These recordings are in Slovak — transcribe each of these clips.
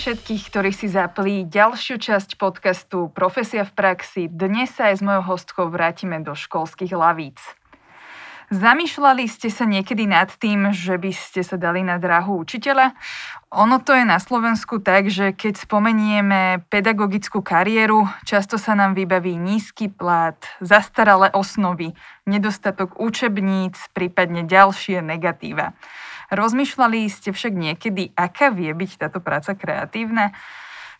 všetkých, ktorí si zapli ďalšiu časť podcastu Profesia v praxi. Dnes sa aj s mojou hostkou vrátime do školských lavíc. Zamýšľali ste sa niekedy nad tým, že by ste sa dali na dráhu učiteľa? Ono to je na Slovensku tak, že keď spomenieme pedagogickú kariéru, často sa nám vybaví nízky plat, zastaralé osnovy, nedostatok učebníc, prípadne ďalšie negatíva. Rozmýšľali ste však niekedy, aká vie byť táto práca kreatívna?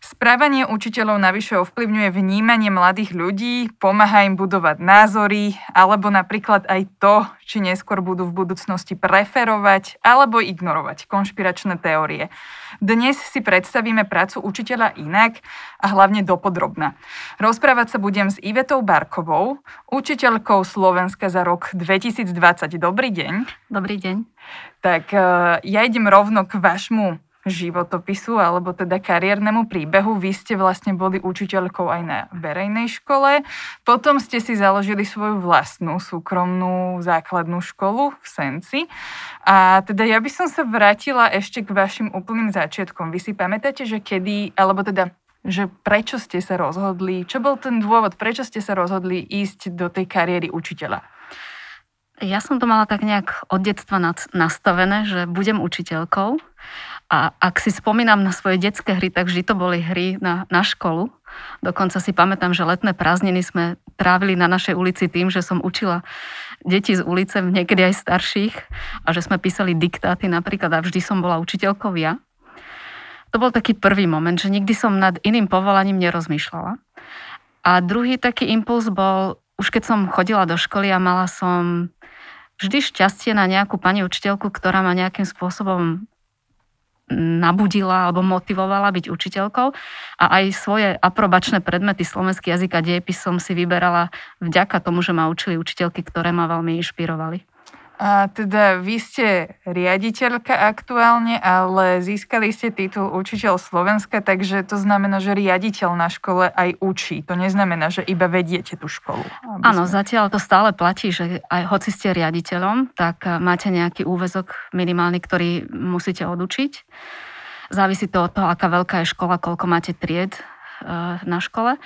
Správanie učiteľov navyše ovplyvňuje vnímanie mladých ľudí, pomáha im budovať názory, alebo napríklad aj to, či neskôr budú v budúcnosti preferovať alebo ignorovať konšpiračné teórie. Dnes si predstavíme prácu učiteľa inak a hlavne dopodrobna. Rozprávať sa budem s Ivetou Barkovou, učiteľkou Slovenska za rok 2020. Dobrý deň. Dobrý deň. Tak eh, ja idem rovno k vašmu životopisu alebo teda kariérnemu príbehu. Vy ste vlastne boli učiteľkou aj na verejnej škole, potom ste si založili svoju vlastnú súkromnú základnú školu v Senci. A teda ja by som sa vrátila ešte k vašim úplným začiatkom. Vy si pamätáte, že kedy, alebo teda že prečo ste sa rozhodli, čo bol ten dôvod, prečo ste sa rozhodli ísť do tej kariéry učiteľa? Ja som to mala tak nejak od detstva nastavené, že budem učiteľkou a ak si spomínam na svoje detské hry, tak vždy to boli hry na, na školu. Dokonca si pamätám, že letné prázdniny sme trávili na našej ulici tým, že som učila deti z ulice, niekedy aj starších, a že sme písali diktáty napríklad a vždy som bola učiteľkou ja. To bol taký prvý moment, že nikdy som nad iným povolaním nerozmýšľala. A druhý taký impuls bol, už keď som chodila do školy a mala som vždy šťastie na nejakú pani učiteľku, ktorá ma nejakým spôsobom nabudila alebo motivovala byť učiteľkou a aj svoje aprobačné predmety slovenský jazyk a som si vyberala vďaka tomu, že ma učili učiteľky, ktoré ma veľmi inšpirovali. A teda vy ste riaditeľka aktuálne, ale získali ste titul učiteľ Slovenska, takže to znamená, že riaditeľ na škole aj učí. To neznamená, že iba vediete tú školu. Áno, sme... zatiaľ to stále platí, že aj hoci ste riaditeľom, tak máte nejaký úvezok minimálny, ktorý musíte odučiť. Závisí to od toho, aká veľká je škola, koľko máte tried eh, na škole.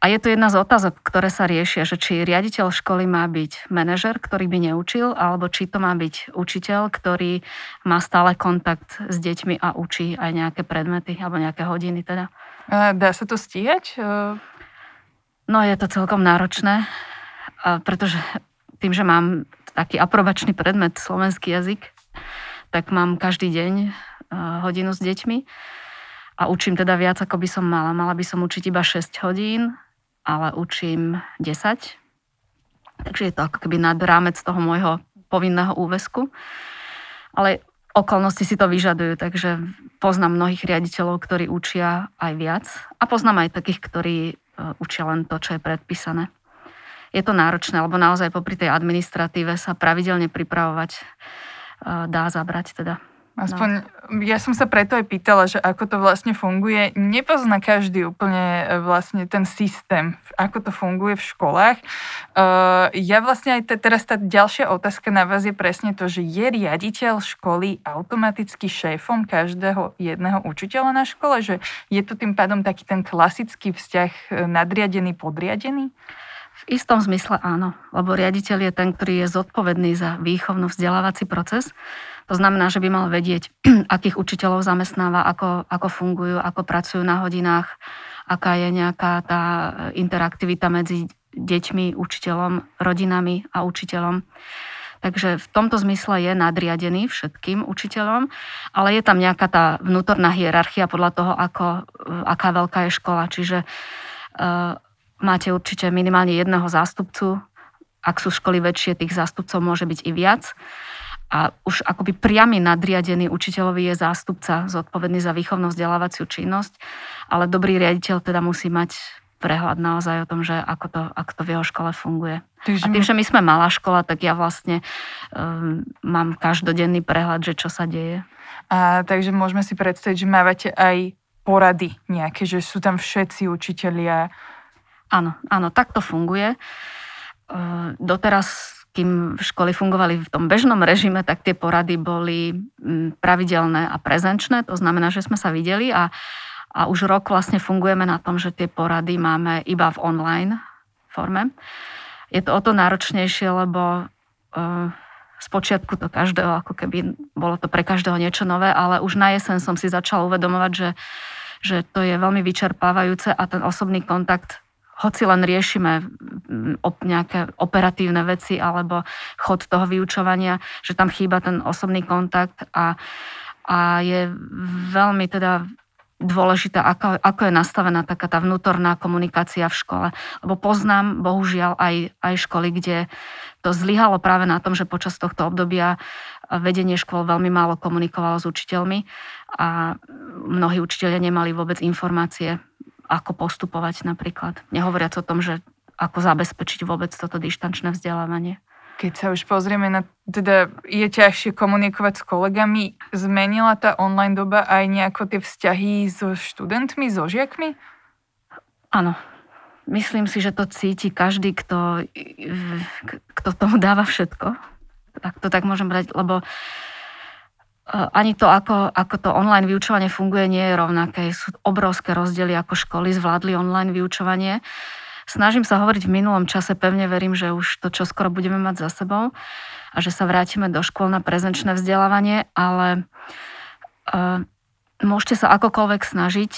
A je to jedna z otázok, ktoré sa riešia, že či riaditeľ školy má byť manažer, ktorý by neučil, alebo či to má byť učiteľ, ktorý má stále kontakt s deťmi a učí aj nejaké predmety alebo nejaké hodiny teda. Dá sa to stíhať? No je to celkom náročné, pretože tým, že mám taký aprobačný predmet slovenský jazyk, tak mám každý deň hodinu s deťmi a učím teda viac, ako by som mala. Mala by som učiť iba 6 hodín, ale učím 10. Takže je to ako keby nad rámec toho môjho povinného úvesku. Ale okolnosti si to vyžadujú, takže poznám mnohých riaditeľov, ktorí učia aj viac a poznám aj takých, ktorí e, učia len to, čo je predpísané. Je to náročné, lebo naozaj popri tej administratíve sa pravidelne pripravovať e, dá zabrať teda. Aspoň no. ja som sa preto aj pýtala, že ako to vlastne funguje. Nepozná každý úplne e, vlastne ten systém, ako to funguje v školách. Uh, ja vlastne aj te, teraz tá ďalšia otázka na vás je presne to, že je riaditeľ školy automaticky šéfom každého jedného učiteľa na škole, že je to tým pádom taký ten klasický vzťah e, nadriadený, podriadený? V istom zmysle áno, lebo riaditeľ je ten, ktorý je zodpovedný za výchovno-vzdelávací proces to znamená, že by mal vedieť, akých učiteľov zamestnáva, ako, ako fungujú, ako pracujú na hodinách, aká je nejaká tá interaktivita medzi deťmi, učiteľom, rodinami a učiteľom. Takže v tomto zmysle je nadriadený všetkým učiteľom, ale je tam nejaká tá vnútorná hierarchia podľa toho, ako, aká veľká je škola. Čiže uh, máte určite minimálne jedného zástupcu. Ak sú školy väčšie, tých zástupcov môže byť i viac a už akoby priamy nadriadený učiteľovi je zástupca zodpovedný za výchovno vzdelávaciu činnosť, ale dobrý riaditeľ teda musí mať prehľad naozaj o tom, že ako to, ako to v jeho škole funguje. Takže a tým, že my sme malá škola, tak ja vlastne um, mám každodenný prehľad, že čo sa deje. A takže môžeme si predstaviť, že mávate aj porady nejaké, že sú tam všetci učitelia. Áno, áno, tak to funguje. Uh, doteraz kým školy fungovali v tom bežnom režime, tak tie porady boli mm, pravidelné a prezenčné. To znamená, že sme sa videli a, a už rok vlastne fungujeme na tom, že tie porady máme iba v online forme. Je to o to náročnejšie, lebo uh, Spočiatku to každého, ako keby bolo to pre každého niečo nové, ale už na jeseň som si začala uvedomovať, že, že to je veľmi vyčerpávajúce a ten osobný kontakt hoci len riešime mm, nejaké operatívne veci alebo chod toho vyučovania, že tam chýba ten osobný kontakt a, a je veľmi teda dôležitá, ako, ako je nastavená taká tá vnútorná komunikácia v škole. Lebo poznám, bohužiaľ, aj, aj školy, kde to zlyhalo práve na tom, že počas tohto obdobia vedenie škôl veľmi málo komunikovalo s učiteľmi a mnohí učiteľia nemali vôbec informácie, ako postupovať napríklad. Nehovoriac o tom, že ako zabezpečiť vôbec toto dištančné vzdelávanie. Keď sa už pozrieme na, teda je ťažšie komunikovať s kolegami, zmenila tá online doba aj nejako tie vzťahy so študentmi, so žiakmi? Áno. Myslím si, že to cíti každý, kto, kto tomu dáva všetko. Tak to tak môžem brať, lebo e, ani to, ako, ako to online vyučovanie funguje, nie je rovnaké. Sú obrovské rozdiely, ako školy zvládli online vyučovanie. Snažím sa hovoriť v minulom čase, pevne verím, že už to čo budeme mať za sebou a že sa vrátime do škôl na prezenčné vzdelávanie, ale uh, môžete sa akokoľvek snažiť,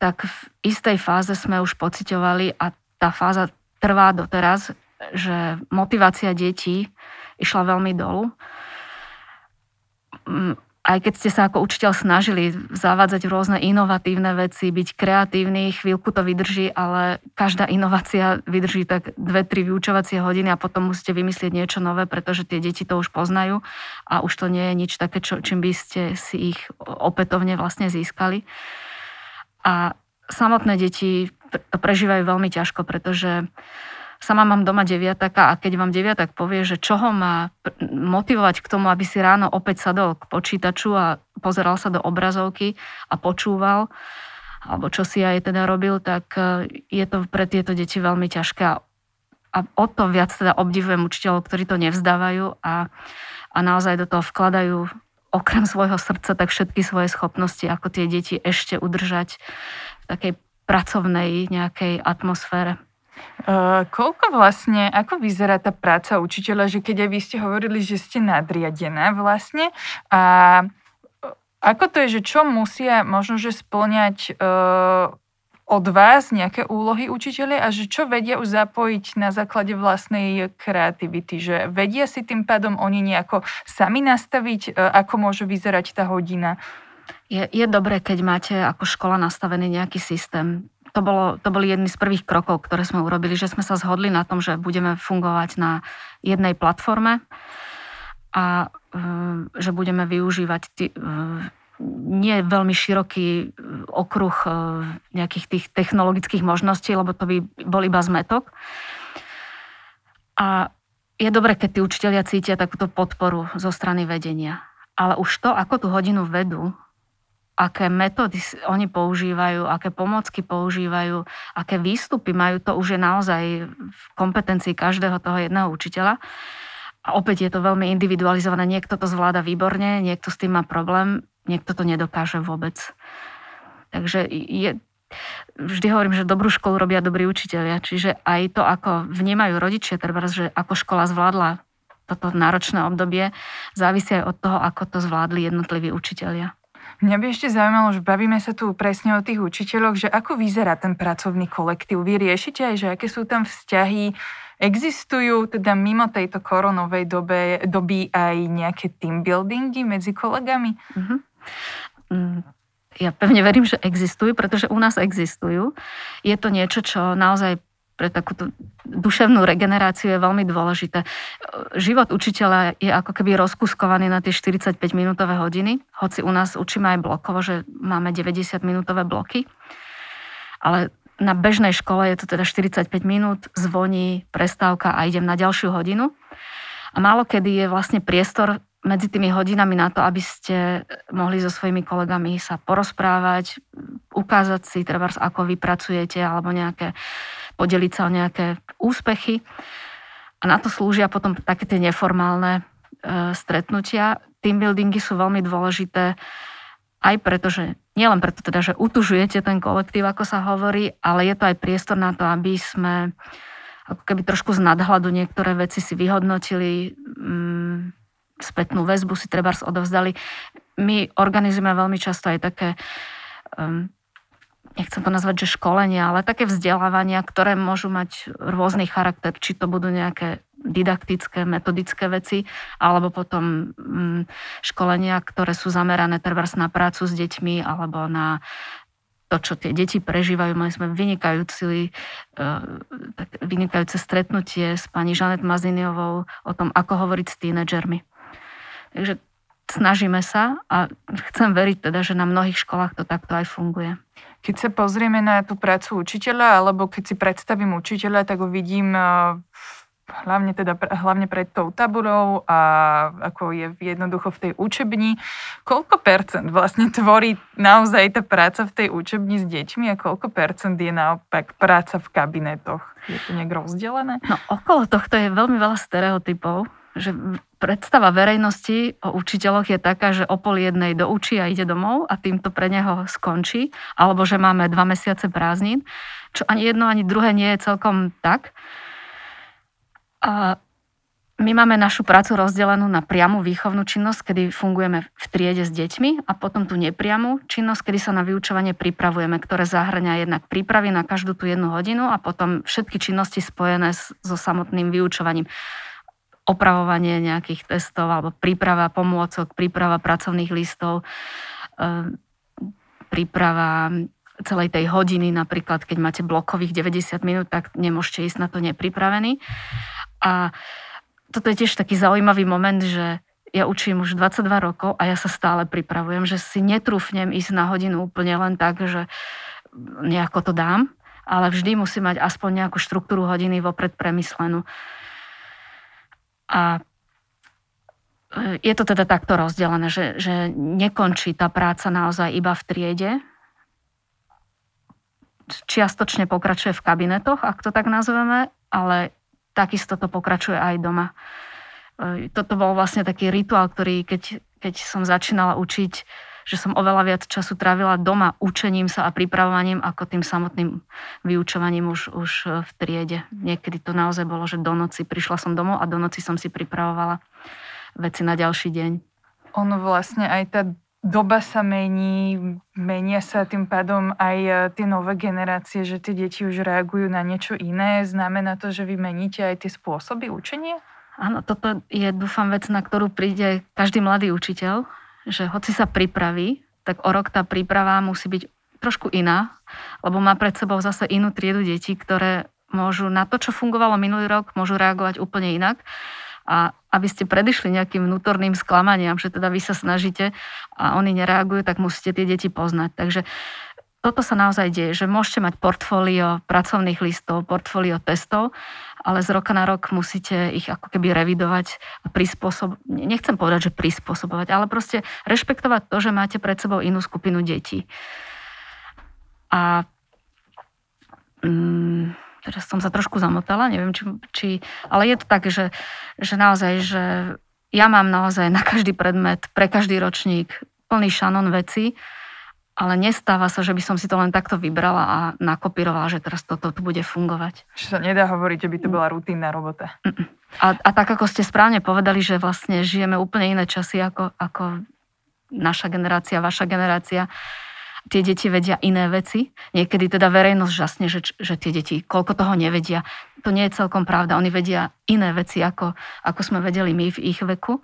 tak v istej fáze sme už pocitovali a tá fáza trvá doteraz, že motivácia detí išla veľmi dolu mm, aj keď ste sa ako učiteľ snažili zavádzať rôzne inovatívne veci, byť kreatívny, chvíľku to vydrží, ale každá inovácia vydrží tak dve, tri vyučovacie hodiny a potom musíte vymyslieť niečo nové, pretože tie deti to už poznajú a už to nie je nič také, čo, čím by ste si ich opätovne vlastne získali. A samotné deti to prežívajú veľmi ťažko, pretože Sama mám doma deviataka a keď vám deviatak povie, že čo ho má motivovať k tomu, aby si ráno opäť sadol k počítaču a pozeral sa do obrazovky a počúval, alebo čo si aj teda robil, tak e, je to pre tieto deti veľmi ťažké. A o to viac teda obdivujem učiteľov, ktorí to nevzdávajú a, a naozaj do toho vkladajú okrem svojho srdca tak všetky svoje schopnosti, ako tie deti ešte udržať v takej pracovnej nejakej atmosfére. Uh, koľko vlastne, ako vyzerá tá práca učiteľa, že keď aj vy ste hovorili, že ste nadriadená vlastne a ako to je, že čo musia možno, že splňať uh, od vás nejaké úlohy učiteľe a že čo vedia už zapojiť na základe vlastnej kreativity, že vedia si tým pádom oni nejako sami nastaviť, ako môže vyzerať tá hodina? Je, je dobré, keď máte ako škola nastavený nejaký systém to, bolo, to boli jedny z prvých krokov, ktoré sme urobili, že sme sa zhodli na tom, že budeme fungovať na jednej platforme a e, že budeme využívať tý, e, nie veľmi široký e, okruh nejakých tých technologických možností, lebo to by bol iba zmetok. A je dobre, keď tí učiteľia cítia takúto podporu zo strany vedenia. Ale už to, ako tú hodinu vedú, aké metódy oni používajú, aké pomocky používajú, aké výstupy majú, to už je naozaj v kompetencii každého toho jedného učiteľa. A opäť je to veľmi individualizované. Niekto to zvláda výborne, niekto s tým má problém, niekto to nedokáže vôbec. Takže je, vždy hovorím, že dobrú školu robia dobrí učiteľia. Čiže aj to, ako vnímajú rodičia, treba, že ako škola zvládla toto náročné obdobie, závisí aj od toho, ako to zvládli jednotliví učiteľia. Mňa by ešte zaujímalo, že bavíme sa tu presne o tých učiteľoch, že ako vyzerá ten pracovný kolektív. Vy riešite aj, že aké sú tam vzťahy, existujú teda mimo tejto koronovej dobe, doby aj nejaké team buildingy medzi kolegami? Uh-huh. Ja pevne verím, že existujú, pretože u nás existujú. Je to niečo, čo naozaj pre takúto duševnú regeneráciu je veľmi dôležité. Život učiteľa je ako keby rozkuskovaný na tie 45-minútové hodiny, hoci u nás učíme aj blokovo, že máme 90-minútové bloky. Ale na bežnej škole je to teda 45 minút, zvoní, prestávka a idem na ďalšiu hodinu. A málo kedy je vlastne priestor medzi tými hodinami na to, aby ste mohli so svojimi kolegami sa porozprávať, ukázať si, treba, ako vy pracujete, alebo nejaké podeliť sa o nejaké úspechy. A na to slúžia potom také tie neformálne e, stretnutia. Team buildingy sú veľmi dôležité aj preto, že nielen preto teda, že utužujete ten kolektív, ako sa hovorí, ale je to aj priestor na to, aby sme ako keby trošku z nadhľadu niektoré veci si vyhodnotili, mm, spätnú väzbu si treba odovzdali. My organizujeme veľmi často aj také um, nechcem to nazvať, že školenia, ale také vzdelávania, ktoré môžu mať rôzny charakter, či to budú nejaké didaktické, metodické veci, alebo potom mm, školenia, ktoré sú zamerané trebárs na prácu s deťmi, alebo na to, čo tie deti prežívajú. Mali sme vynikajúci, e, vynikajúce stretnutie s pani Žanet Maziniovou o tom, ako hovoriť s tínedžermi. Takže snažíme sa a chcem veriť teda, že na mnohých školách to takto aj funguje. Keď sa pozrieme na tú prácu učiteľa, alebo keď si predstavím učiteľa, tak ho vidím eh, hlavne, teda, hlavne pred tou tabulou a ako je jednoducho v tej učebni. Koľko percent vlastne tvorí naozaj tá práca v tej učebni s deťmi a koľko percent je naopak práca v kabinetoch? Je to nejak rozdelené? No okolo tohto je veľmi veľa stereotypov že predstava verejnosti o učiteľoch je taká, že o pol jednej doučí a ide domov a týmto pre neho skončí, alebo že máme dva mesiace prázdnin, čo ani jedno, ani druhé nie je celkom tak. A my máme našu prácu rozdelenú na priamu výchovnú činnosť, kedy fungujeme v triede s deťmi a potom tú nepriamu činnosť, kedy sa na vyučovanie pripravujeme, ktoré zahrňa jednak prípravy na každú tú jednu hodinu a potom všetky činnosti spojené so samotným vyučovaním opravovanie nejakých testov alebo príprava pomôcok, príprava pracovných listov, eh, príprava celej tej hodiny, napríklad keď máte blokových 90 minút, tak nemôžete ísť na to nepripravený. A toto je tiež taký zaujímavý moment, že ja učím už 22 rokov a ja sa stále pripravujem, že si netrúfnem ísť na hodinu úplne len tak, že nejako to dám, ale vždy musí mať aspoň nejakú štruktúru hodiny vopred premyslenú. A e, je to teda takto rozdelené, že, že nekončí tá práca naozaj iba v triede. Čiastočne pokračuje v kabinetoch, ak to tak nazveme, ale takisto to pokračuje aj doma. E, toto bol vlastne taký rituál, ktorý keď, keď som začínala učiť, že som oveľa viac času trávila doma učením sa a pripravovaním ako tým samotným vyučovaním už, už v triede. Niekedy to naozaj bolo, že do noci prišla som domov a do noci som si pripravovala veci na ďalší deň. Ono vlastne aj tá doba sa mení, menia sa tým pádom aj e, tie nové generácie, že tie deti už reagujú na niečo iné. Znamená to, že vy meníte aj tie spôsoby učenia? Áno, toto je, dúfam, vec, na ktorú príde každý mladý učiteľ, že hoci sa pripraví, tak o rok tá príprava musí byť trošku iná, lebo má pred sebou zase inú triedu detí, ktoré môžu na to, čo fungovalo minulý rok, môžu reagovať úplne inak. A aby ste predišli nejakým vnútorným sklamaniam, že teda vy sa snažíte a oni nereagujú, tak musíte tie deti poznať. Takže toto sa naozaj deje, že môžete mať portfólio pracovných listov, portfólio testov, ale z roka na rok musíte ich ako keby revidovať a prispôsobovať, nechcem povedať, že prispôsobovať, ale proste rešpektovať to, že máte pred sebou inú skupinu detí. A mm, teraz som sa trošku zamotala, neviem, či, či ale je to tak, že, že naozaj, že ja mám naozaj na každý predmet, pre každý ročník plný šanon veci, ale nestáva sa, že by som si to len takto vybrala a nakopírovala, že teraz toto tu bude fungovať. Že sa nedá hovoriť, že by to bola rutínna robota. A, a tak, ako ste správne povedali, že vlastne žijeme úplne iné časy ako, ako naša generácia, vaša generácia, tie deti vedia iné veci. Niekedy teda verejnosť žasne, že, že tie deti koľko toho nevedia. To nie je celkom pravda. Oni vedia iné veci, ako, ako sme vedeli my v ich veku.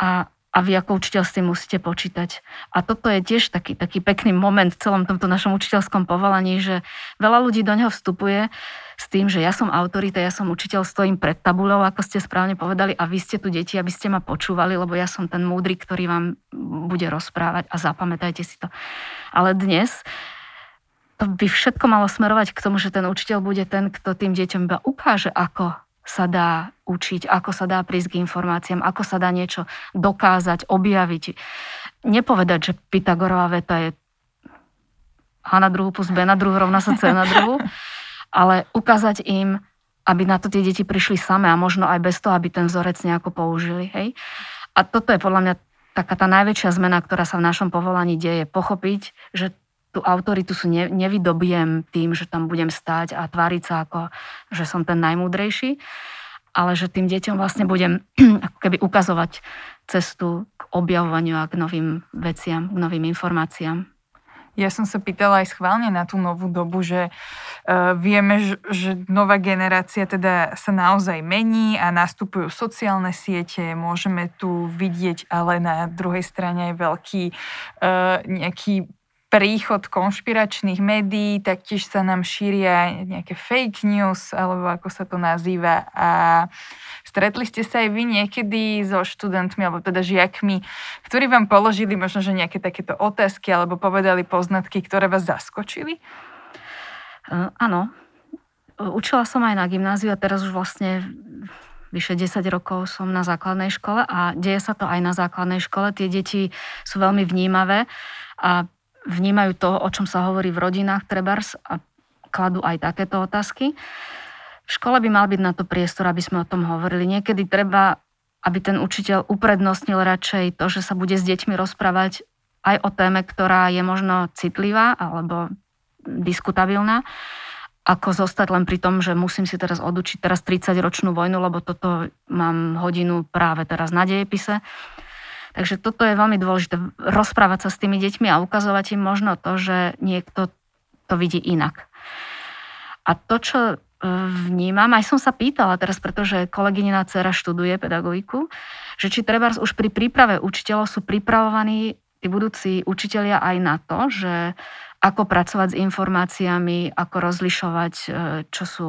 A, a vy ako učiteľ s tým musíte počítať. A toto je tiež taký, taký pekný moment v celom tomto našom učiteľskom povolaní, že veľa ľudí do neho vstupuje s tým, že ja som autorita, ja som učiteľ, stojím pred tabulou, ako ste správne povedali, a vy ste tu deti, aby ste ma počúvali, lebo ja som ten múdry, ktorý vám bude rozprávať a zapamätajte si to. Ale dnes to by všetko malo smerovať k tomu, že ten učiteľ bude ten, kto tým deťom iba ukáže, ako sa dá učiť, ako sa dá prísť k informáciám, ako sa dá niečo dokázať, objaviť. Nepovedať, že Pythagorová veta je H na druhu plus B na druhu rovná sa C na druhu, ale ukázať im, aby na to tie deti prišli same a možno aj bez toho, aby ten vzorec nejako použili. Hej? A toto je podľa mňa taká tá najväčšia zmena, ktorá sa v našom povolaní deje. Pochopiť, že tú autoritu sú ne, nevydobiem tým, že tam budem stáť a tváriť sa ako, že som ten najmúdrejší, ale že tým deťom vlastne budem ako keby ukazovať cestu k objavovaniu a k novým veciam, k novým informáciám. Ja som sa pýtala aj schválne na tú novú dobu, že uh, vieme, že, že nová generácia teda sa naozaj mení a nastupujú sociálne siete, môžeme tu vidieť ale na druhej strane aj veľký uh, nejaký príchod konšpiračných médií, taktiež sa nám šíria nejaké fake news, alebo ako sa to nazýva. A stretli ste sa aj vy niekedy so študentmi, alebo teda žiakmi, ktorí vám položili možno, že nejaké takéto otázky, alebo povedali poznatky, ktoré vás zaskočili? Uh, áno. Učila som aj na gymnáziu a teraz už vlastne vyše 10 rokov som na základnej škole a deje sa to aj na základnej škole. Tie deti sú veľmi vnímavé a vnímajú to, o čom sa hovorí v rodinách trebárs a kladú aj takéto otázky. V škole by mal byť na to priestor, aby sme o tom hovorili. Niekedy treba, aby ten učiteľ uprednostnil radšej to, že sa bude s deťmi rozprávať aj o téme, ktorá je možno citlivá alebo diskutabilná, ako zostať len pri tom, že musím si teraz odučiť teraz 30-ročnú vojnu, lebo toto mám hodinu práve teraz na dejepise. Takže toto je veľmi dôležité, rozprávať sa s tými deťmi a ukazovať im možno to, že niekto to vidí inak. A to, čo e, vnímam, aj som sa pýtala teraz, pretože kolegyňina dcera študuje pedagogiku, že či treba už pri príprave učiteľov sú pripravovaní tí budúci učitelia aj na to, že ako pracovať s informáciami, ako rozlišovať, e, čo sú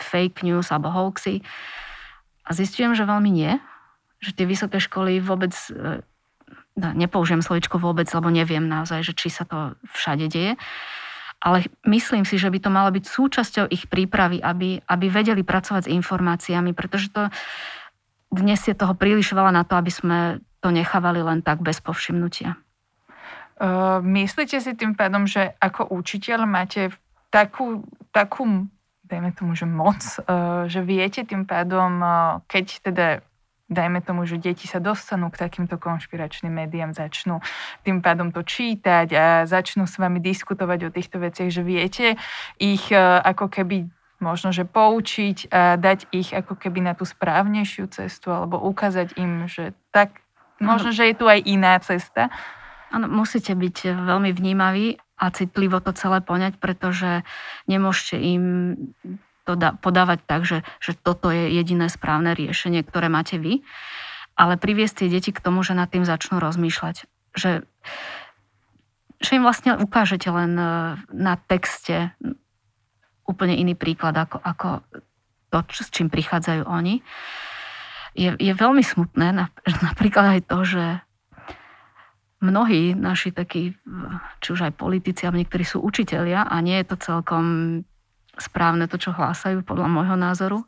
fake news alebo hoaxy. A zistujem, že veľmi nie že tie vysoké školy vôbec, e, no, nepoužijem slovičko vôbec, lebo neviem naozaj, že či sa to všade deje, ale myslím si, že by to malo byť súčasťou ich prípravy, aby, aby vedeli pracovať s informáciami, pretože to dnes je toho príliš veľa na to, aby sme to nechávali len tak bez povšimnutia. Uh, myslíte si tým pádom, že ako učiteľ máte takú, takú dajme tomu, že moc, uh, že viete tým pádom, keď teda dajme tomu, že deti sa dostanú k takýmto konšpiračným médiám, začnú tým pádom to čítať a začnú s vami diskutovať o týchto veciach, že viete ich e, ako keby možno, že poučiť a dať ich ako keby na tú správnejšiu cestu alebo ukázať im, že tak, možno, že je tu aj iná cesta. Áno, musíte byť veľmi vnímaví a citlivo to celé poňať, pretože nemôžete im to da, podávať tak, že, že toto je jediné správne riešenie, ktoré máte vy, ale priviesť tie deti k tomu, že nad tým začnú rozmýšľať. Že, že im vlastne ukážete len e, na texte úplne iný príklad, ako, ako to, s čím prichádzajú oni. Je, je veľmi smutné napríklad aj to, že mnohí naši takí, či už aj politici, ale niektorí sú učitelia a nie je to celkom správne to, čo hlásajú, podľa môjho názoru.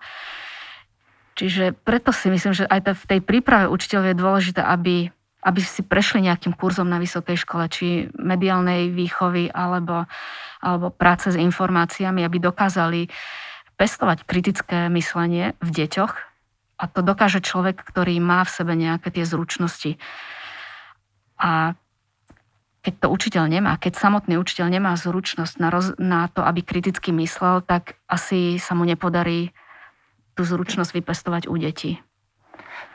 Čiže preto si myslím, že aj v tej príprave učiteľov je dôležité, aby, aby si prešli nejakým kurzom na vysokej škole, či mediálnej výchovy, alebo, alebo práce s informáciami, aby dokázali pestovať kritické myslenie v deťoch. A to dokáže človek, ktorý má v sebe nejaké tie zručnosti. A keď to učiteľ nemá, keď samotný učiteľ nemá zručnosť na, roz, na to, aby kriticky myslel, tak asi sa mu nepodarí tú zručnosť vypestovať u detí.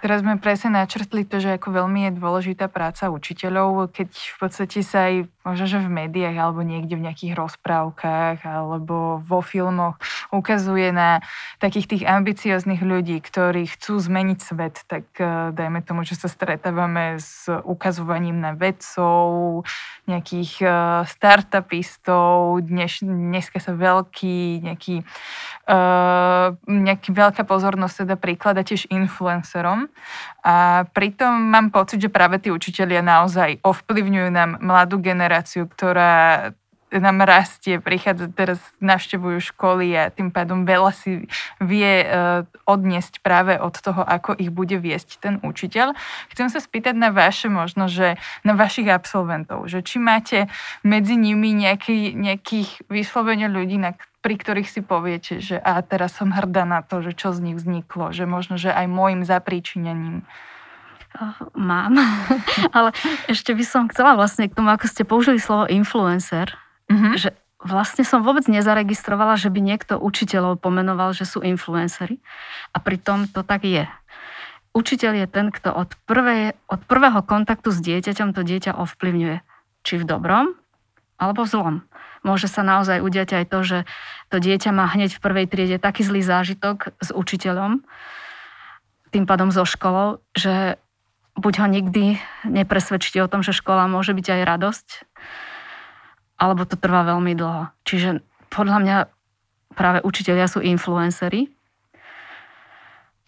Teraz sme presne načrtli to, že ako veľmi je dôležitá práca učiteľov, keď v podstate sa aj možno, že v médiách alebo niekde v nejakých rozprávkach alebo vo filmoch ukazuje na takých tých ambicioznych ľudí, ktorí chcú zmeniť svet, tak eh, dajme tomu, že sa stretávame s ukazovaním na vedcov, nejakých eh, startupistov, dnes, dneska sa veľký nejaký, uh, nejaký veľká pozornosť teda príklada tiež influencerom. A pritom mám pocit, že práve tí učitelia naozaj ovplyvňujú nám mladú generáciu, ktorá nám rastie, prichádza teraz, navštevujú školy a tým pádom veľa si vie uh, odniesť práve od toho, ako ich bude viesť ten učiteľ. Chcem sa spýtať na vaše možno, že na vašich absolventov, že či máte medzi nimi nejaký, nejakých vyslovene ľudí, na pri ktorých si poviete, že a teraz som hrdá na to, že čo z nich vzniklo, že možno, že aj môjim zapríčinením. Mám, ale ešte by som chcela vlastne k tomu, ako ste použili slovo influencer, mm-hmm. že vlastne som vôbec nezaregistrovala, že by niekto učiteľov pomenoval, že sú influencery. A pritom to tak je. Učiteľ je ten, kto od, prvej, od prvého kontaktu s dieťaťom to dieťa ovplyvňuje. Či v dobrom, alebo zlom. Môže sa naozaj udiať aj to, že to dieťa má hneď v prvej triede taký zlý zážitok s učiteľom, tým pádom so školou, že buď ho nikdy nepresvedčíte o tom, že škola môže byť aj radosť, alebo to trvá veľmi dlho. Čiže podľa mňa práve učiteľia sú influencery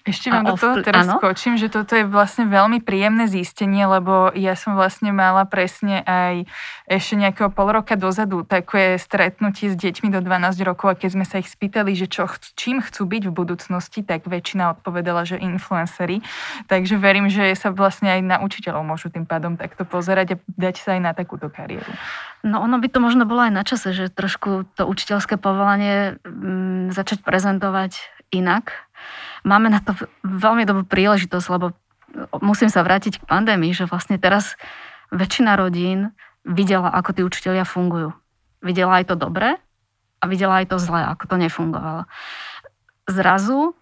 ešte vám do toho teraz ano? skočím, že toto je vlastne veľmi príjemné zistenie, lebo ja som vlastne mala presne aj ešte nejakého pol roka dozadu také stretnutie s deťmi do 12 rokov a keď sme sa ich spýtali, že čo, čím chcú byť v budúcnosti, tak väčšina odpovedala, že influencery. Takže verím, že sa vlastne aj na učiteľov môžu tým pádom takto pozerať a dať sa aj na takúto kariéru. No ono by to možno bolo aj na čase, že trošku to učiteľské povolanie m, mm, začať prezentovať inak máme na to veľmi dobrú príležitosť, lebo musím sa vrátiť k pandémii, že vlastne teraz väčšina rodín videla, ako tí učiteľia fungujú. Videla aj to dobré a videla aj to zlé, ako to nefungovalo. Zrazu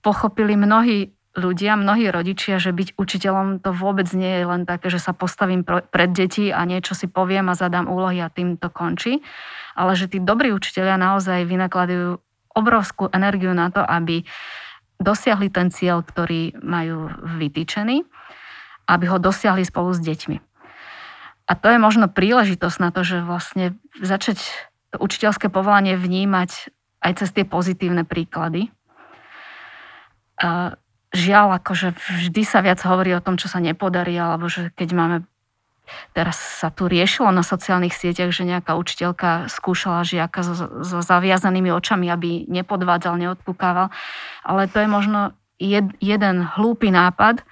pochopili mnohí ľudia, mnohí rodičia, že byť učiteľom to vôbec nie je len také, že sa postavím pred deti a niečo si poviem a zadám úlohy a tým to končí, ale že tí dobrí učiteľia naozaj vynakladujú obrovskú energiu na to, aby dosiahli ten cieľ, ktorý majú vytýčený, aby ho dosiahli spolu s deťmi. A to je možno príležitosť na to, že vlastne začať to učiteľské povolanie vnímať aj cez tie pozitívne príklady. Žiaľ, akože vždy sa viac hovorí o tom, čo sa nepodarí, alebo že keď máme Teraz sa tu riešilo na sociálnych sieťach, že nejaká učiteľka skúšala žiaka so, so zaviazanými očami, aby nepodvádzal, neodpukával. Ale to je možno jed, jeden hlúpy nápad,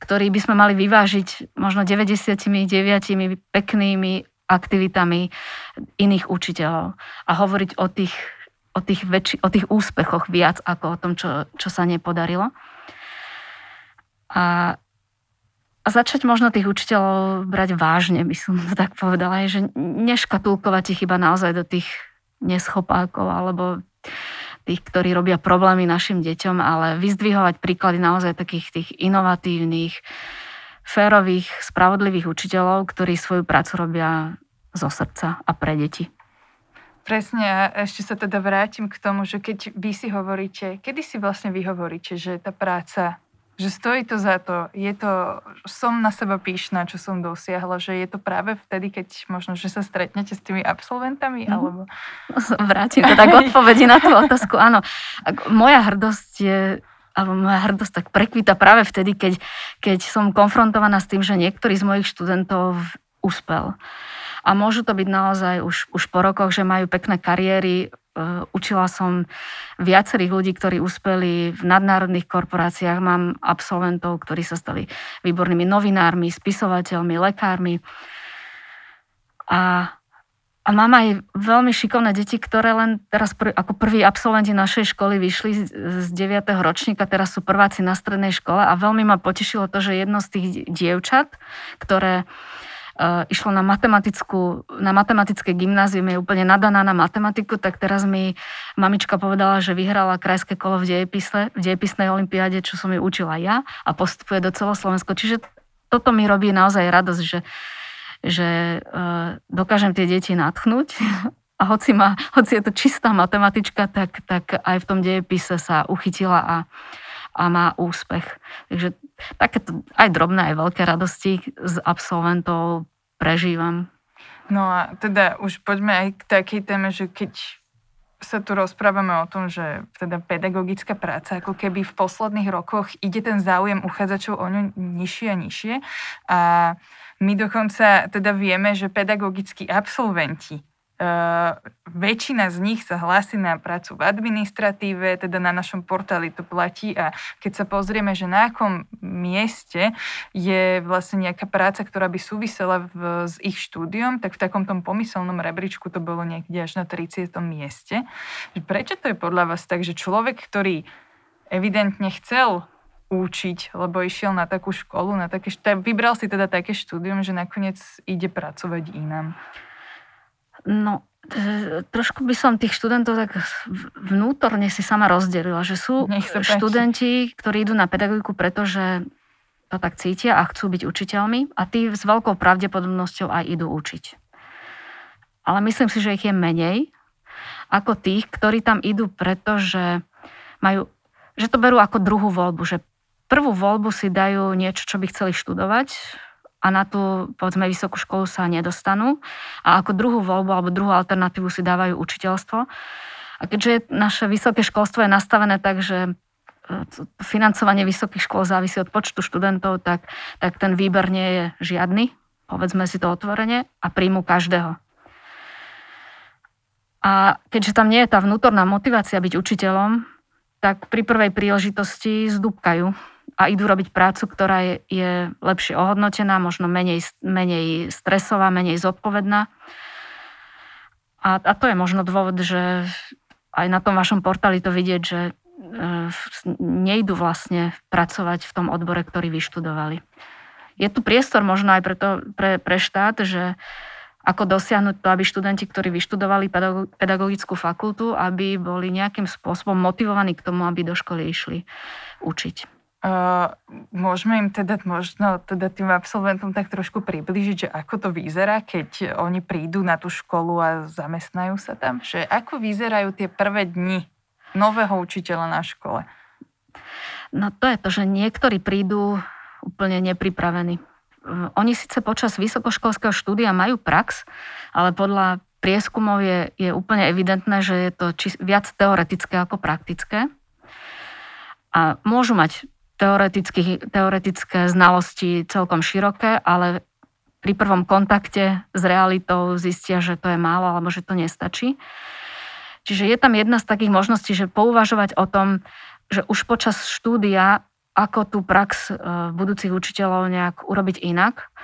ktorý by sme mali vyvážiť možno 99 peknými aktivitami iných učiteľov a hovoriť o tých, o tých, väčši, o tých úspechoch viac ako o tom, čo, čo sa nepodarilo. A a začať možno tých učiteľov brať vážne, by som to tak povedala, že neškatulkovať ich iba naozaj do tých neschopákov alebo tých, ktorí robia problémy našim deťom, ale vyzdvihovať príklady naozaj takých tých inovatívnych, férových, spravodlivých učiteľov, ktorí svoju prácu robia zo srdca a pre deti. Presne, a ešte sa teda vrátim k tomu, že keď vy si hovoríte, kedy si vlastne vy hovoríte, že tá práca že stojí to za to. Je to, som na seba píšna, čo som dosiahla, že je to práve vtedy, keď možno, že sa stretnete s tými absolventami, mm-hmm. alebo... Vrátim to tak odpovedi na tú otázku. Áno, moja hrdosť je alebo moja hrdosť tak prekvita práve vtedy, keď, keď som konfrontovaná s tým, že niektorý z mojich študentov uspel. A môžu to byť naozaj už, už po rokoch, že majú pekné kariéry, Eh, učila som viacerých ľudí, ktorí uspeli v nadnárodných korporáciách. Mám absolventov, ktorí sa stali výbornými novinármi, spisovateľmi, lekármi. A, a mám aj veľmi šikovné deti, ktoré len teraz pr- ako prví absolventi našej školy vyšli z, z 9. ročníka, teraz sú prváci na strednej škole a veľmi ma potešilo to, že jedno z tých dievčat, ktoré uh, išlo na matematickú, na matematické gymnázium, je úplne nadaná na matematiku, tak teraz mi mamička povedala, že vyhrala krajské kolo v dejepise, v dejepisnej olimpiáde, čo som ju učila ja a postupuje do celoslovensko. Čiže toto mi robí naozaj radosť, že, že uh, dokážem tie deti natchnúť a hoci, ma, hoci je to čistá matematička, tak, tak aj v tom dejepise sa uchytila a, a má úspech. Takže takéto aj drobné, aj veľké radosti z absolventov prežívam. No a teda už poďme aj k takej téme, že keď sa tu rozprávame o tom, že teda pedagogická práca, ako keby v posledných rokoch ide ten záujem uchádzačov o ňu nižšie a nižšie. A my dokonca teda vieme, že pedagogickí absolventi väčšina z nich sa hlási na prácu v administratíve, teda na našom portáli to platí a keď sa pozrieme, že na akom mieste je vlastne nejaká práca, ktorá by súvisela v, s ich štúdiom, tak v takom tom pomyselnom rebríčku to bolo niekde až na 30. mieste. Prečo to je podľa vás tak, že človek, ktorý evidentne chcel učiť, lebo išiel na takú školu, na také, vybral si teda také štúdium, že nakoniec ide pracovať inám. No, e, trošku by som tých študentov tak vnútorne si sama rozdelila, že sú študenti, ktorí idú na pedagogiku, pretože to tak cítia a chcú byť učiteľmi a tí s veľkou pravdepodobnosťou aj idú učiť. Ale myslím si, že ich je menej ako tých, ktorí tam idú, pretože majú, že to berú ako druhú voľbu, že prvú voľbu si dajú niečo, čo by chceli študovať a na tú, povedzme, vysokú školu sa nedostanú. A ako druhú voľbu alebo druhú alternatívu si dávajú učiteľstvo. A keďže naše vysoké školstvo je nastavené tak, že e, financovanie vysokých škôl závisí od počtu študentov, tak, tak ten výber nie je žiadny, povedzme si to otvorene, a príjmu každého. A keďže tam nie je tá vnútorná motivácia byť učiteľom, tak pri prvej príležitosti zdúbkajú a idú robiť prácu, ktorá je, je lepšie ohodnotená, možno menej, menej stresová, menej zodpovedná. A, a to je možno dôvod, že aj na tom vašom portáli to vidieť, že e, nejdu vlastne pracovať v tom odbore, ktorý vyštudovali. Je tu priestor možno aj preto, pre, pre štát, že ako dosiahnuť to, aby študenti, ktorí vyštudovali pedagogickú fakultu, aby boli nejakým spôsobom motivovaní k tomu, aby do školy išli učiť. Môžeme im teda možno teda tým absolventom tak trošku približiť, že ako to vyzerá, keď oni prídu na tú školu a zamestnajú sa tam? Že ako vyzerajú tie prvé dni nového učiteľa na škole? No to je to, že niektorí prídu úplne nepripravení. Oni síce počas vysokoškolského štúdia majú prax, ale podľa prieskumov je, je úplne evidentné, že je to či, viac teoretické ako praktické. A môžu mať teoretické znalosti celkom široké, ale pri prvom kontakte s realitou zistia, že to je málo alebo že to nestačí. Čiže je tam jedna z takých možností, že pouvažovať o tom, že už počas štúdia, ako tú prax e, budúcich učiteľov nejak urobiť inak.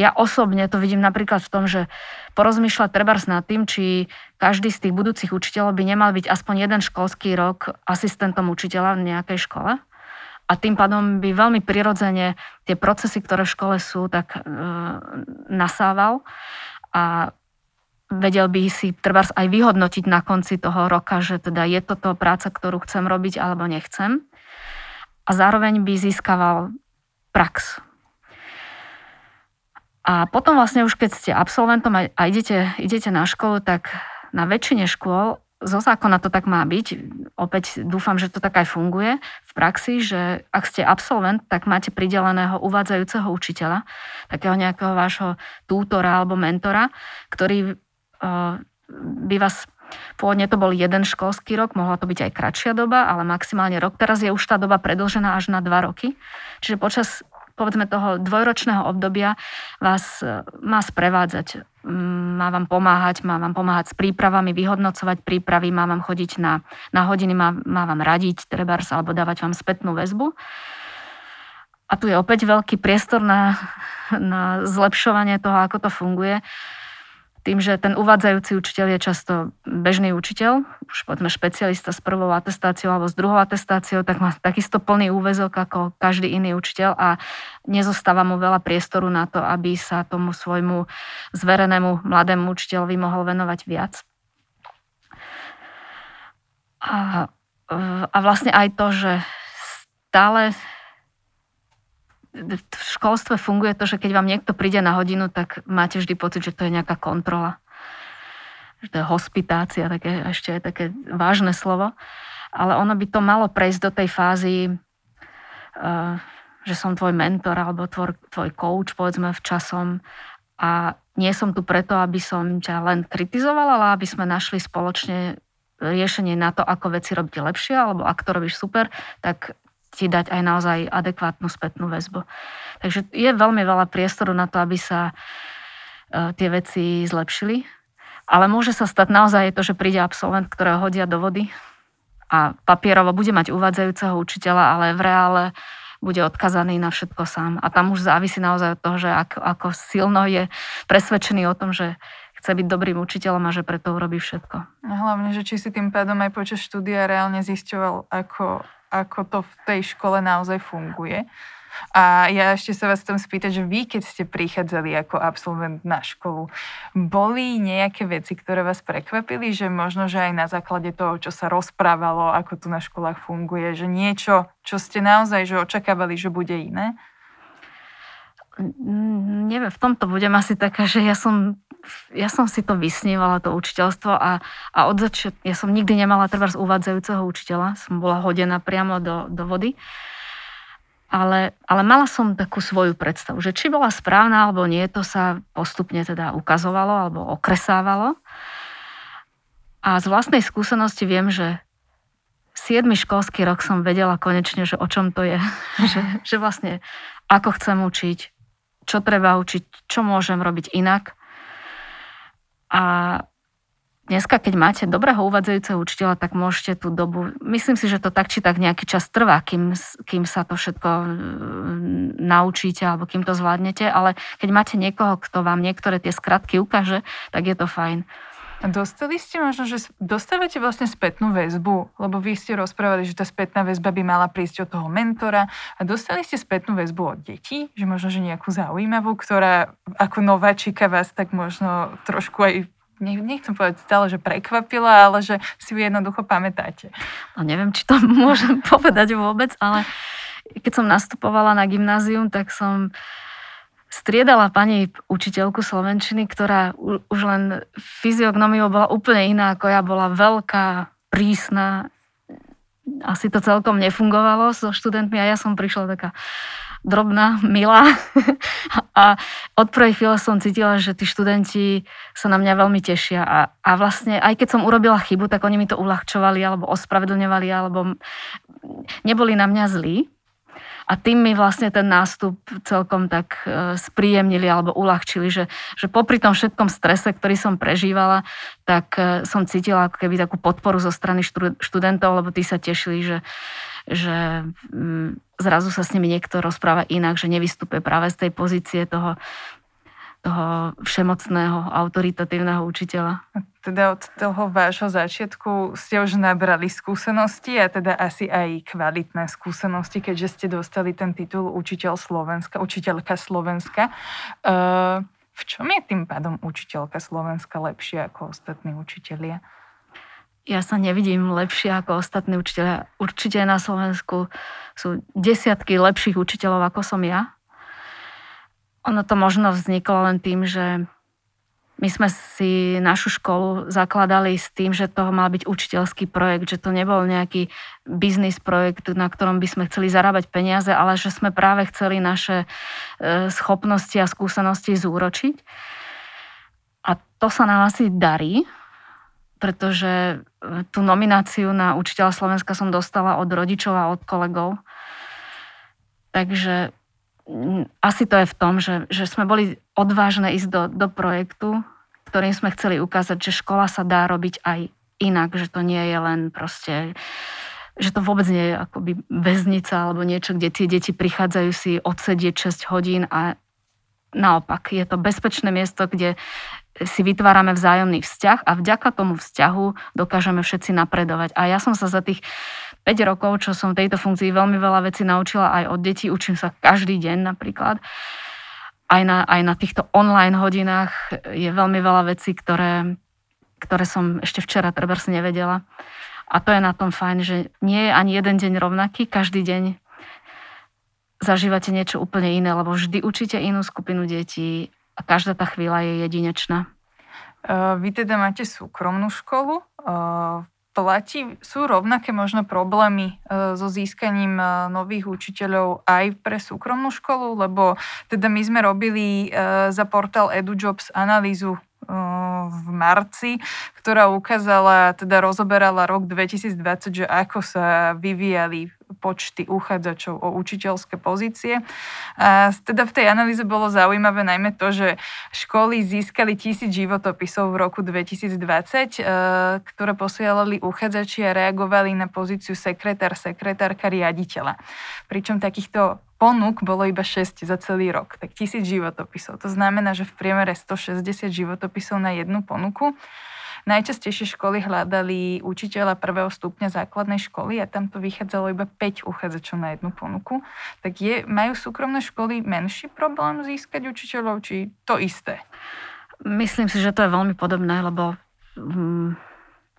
Ja osobne to vidím napríklad v tom, že porozmýšľať trebárs nad tým, či každý z tých budúcich učiteľov by nemal byť aspoň jeden školský rok asistentom učiteľa v nejakej škole a tým pádom by veľmi prirodzene tie procesy, ktoré v škole sú, tak e, nasával a vedel by si trebárs aj vyhodnotiť na konci toho roka, že teda je toto práca, ktorú chcem robiť alebo nechcem. A zároveň by získaval prax. A potom vlastne už keď ste absolventom a idete, idete na školu, tak na väčšine škôl zo zákona to tak má byť. Opäť dúfam, že to tak aj funguje v praxi, že ak ste absolvent, tak máte prideleného uvádzajúceho učiteľa, takého nejakého vášho tútora alebo mentora, ktorý uh, by vás Pôvodne to bol jeden školský rok, mohla to byť aj kratšia doba, ale maximálne rok. Teraz je už tá doba predlžená až na dva roky. Čiže počas povedzme toho dvojročného obdobia vás e, má sprevádzať. Mm, má vám pomáhať, má vám pomáhať s prípravami, vyhodnocovať prípravy, má vám chodiť na, na hodiny, má, má vám radiť trebárs alebo dávať vám spätnú väzbu. A tu je opäť veľký priestor na, na zlepšovanie toho, ako to funguje tým, že ten uvádzajúci učiteľ je často bežný učiteľ, už povedzme špecialista s prvou atestáciou alebo s druhou atestáciou, tak má takisto plný úvezok ako každý iný učiteľ a nezostáva mu veľa priestoru na to, aby sa tomu svojmu zverenému mladému učiteľovi mohol venovať viac. A, a vlastne aj to, že stále v školstve funguje to, že keď vám niekto príde na hodinu, tak máte vždy pocit, že to je nejaká kontrola. Že to je hospitácia, také, ešte je také vážne slovo. Ale ono by to malo prejsť do tej fázy, uh, že som tvoj mentor alebo tvoj, tvoj coach, povedzme, v časom a nie som tu preto, aby som ťa len kritizovala, ale aby sme našli spoločne riešenie na to, ako veci robiť lepšie, alebo ak to robíš super, tak ti dať aj naozaj adekvátnu spätnú väzbu. Takže je veľmi veľa priestoru na to, aby sa e, tie veci zlepšili. Ale môže sa stať naozaj to, že príde absolvent, ktorého hodia do vody a papierovo bude mať uvádzajúceho učiteľa, ale v reále bude odkazaný na všetko sám. A tam už závisí naozaj od toho, že ako, ako silno je presvedčený o tom, že chce byť dobrým učiteľom a že preto urobí všetko. A hlavne, že či si tým pádom aj počas štúdia reálne zisťoval, ako, ako to v tej škole naozaj funguje. A ja ešte sa vás chcem spýtať, že vy, keď ste prichádzali ako absolvent na školu, boli nejaké veci, ktoré vás prekvapili, že možno, že aj na základe toho, čo sa rozprávalo, ako tu na školách funguje, že niečo, čo ste naozaj že očakávali, že bude iné? Neviem, v tomto budem asi taká, že ja som ja som si to vysnívala, to učiteľstvo a, a od začiatku, ja som nikdy nemala treba z uvádzajúceho učiteľa, som bola hodená priamo do, do vody ale, ale mala som takú svoju predstavu, že či bola správna alebo nie, to sa postupne teda ukazovalo alebo okresávalo. A z vlastnej skúsenosti viem, že 7. školský rok som vedela konečne, že o čom to je. že, že vlastne ako chcem učiť, čo treba učiť, čo môžem robiť inak. A Dneska, keď máte dobrého uvádzajúceho učiteľa, tak môžete tú dobu, myslím si, že to tak či tak nejaký čas trvá, kým, kým sa to všetko mm, naučíte alebo kým to zvládnete, ale keď máte niekoho, kto vám niektoré tie skratky ukáže, tak je to fajn. A dostali ste možno, že dostávate vlastne spätnú väzbu, lebo vy ste rozprávali, že tá spätná väzba by mala prísť od toho mentora a dostali ste spätnú väzbu od detí, že možno, že nejakú zaujímavú, ktorá ako nováčika vás tak možno trošku aj nechcem povedať stále, že prekvapila, ale že si ju jednoducho pamätáte. No neviem, či to môžem povedať vôbec, ale keď som nastupovala na gymnázium, tak som striedala pani učiteľku Slovenčiny, ktorá už len fyziognomiou bola úplne iná ako ja, bola veľká, prísna, asi to celkom nefungovalo so študentmi a ja som prišla taká drobná, milá. a od prvej chvíle som cítila, že tí študenti sa na mňa veľmi tešia. A, a vlastne aj keď som urobila chybu, tak oni mi to uľahčovali alebo ospravedlňovali, alebo neboli na mňa zlí. A tým mi vlastne ten nástup celkom tak e, spríjemnili alebo uľahčili, že, že popri tom všetkom strese, ktorý som prežívala, tak e, som cítila ako keby takú podporu zo strany študentov, lebo tí sa tešili, že, že mm, zrazu sa s nimi niekto rozpráva inak, že nevystupuje práve z tej pozície toho, toho všemocného, autoritatívneho učiteľa. Teda od toho vášho začiatku ste už nabrali skúsenosti a teda asi aj kvalitné skúsenosti, keďže ste dostali ten titul učiteľ Slovenska, učiteľka Slovenska. V čom je tým pádom učiteľka Slovenska lepšia ako ostatní učitelia? ja sa nevidím lepšie ako ostatní učiteľe. Určite na Slovensku sú desiatky lepších učiteľov ako som ja. Ono to možno vzniklo len tým, že my sme si našu školu zakladali s tým, že to mal byť učiteľský projekt, že to nebol nejaký biznis projekt, na ktorom by sme chceli zarábať peniaze, ale že sme práve chceli naše e, schopnosti a skúsenosti zúročiť. A to sa nám asi darí, pretože e, tú nomináciu na učiteľa Slovenska som dostala od rodičov a od kolegov. Takže asi to je v tom, že, že sme boli odvážne ísť do, do projektu, ktorým sme chceli ukázať, že škola sa dá robiť aj inak, že to nie je len proste že to vôbec nie je akoby väznica alebo niečo, kde tie deti prichádzajú si odsedieť 6 hodín a naopak, je to bezpečné miesto, kde si vytvárame vzájomný vzťah a vďaka tomu vzťahu dokážeme všetci napredovať. A ja som sa za tých 5 rokov, čo som v tejto funkcii, veľmi veľa vecí naučila aj od detí. Učím sa každý deň napríklad. Aj na, aj na týchto online hodinách je veľmi veľa vecí, ktoré, ktoré som ešte včera treba si nevedela. A to je na tom fajn, že nie je ani jeden deň rovnaký, každý deň zažívate niečo úplne iné, lebo vždy učíte inú skupinu detí, a každá tá chvíľa je jedinečná. Vy teda máte súkromnú školu. Platí, sú rovnaké možno problémy so získaním nových učiteľov aj pre súkromnú školu, lebo teda my sme robili za portál EduJobs analýzu v marci, ktorá ukázala, teda rozoberala rok 2020, že ako sa vyvíjali počty uchádzačov o učiteľské pozície. A teda v tej analýze bolo zaujímavé najmä to, že školy získali tisíc životopisov v roku 2020, e, ktoré posielali uchádzači a reagovali na pozíciu sekretár, sekretárka, riaditeľa. Pričom takýchto ponúk bolo iba 6 za celý rok, tak tisíc životopisov. To znamená, že v priemere 160 životopisov na jednu ponuku. Najčastejšie školy hľadali učiteľa prvého stupňa základnej školy a tam to vychádzalo iba 5 uchádzačov na jednu ponuku. Tak je, majú súkromné školy menší problém získať učiteľov, či to isté? Myslím si, že to je veľmi podobné, lebo mm,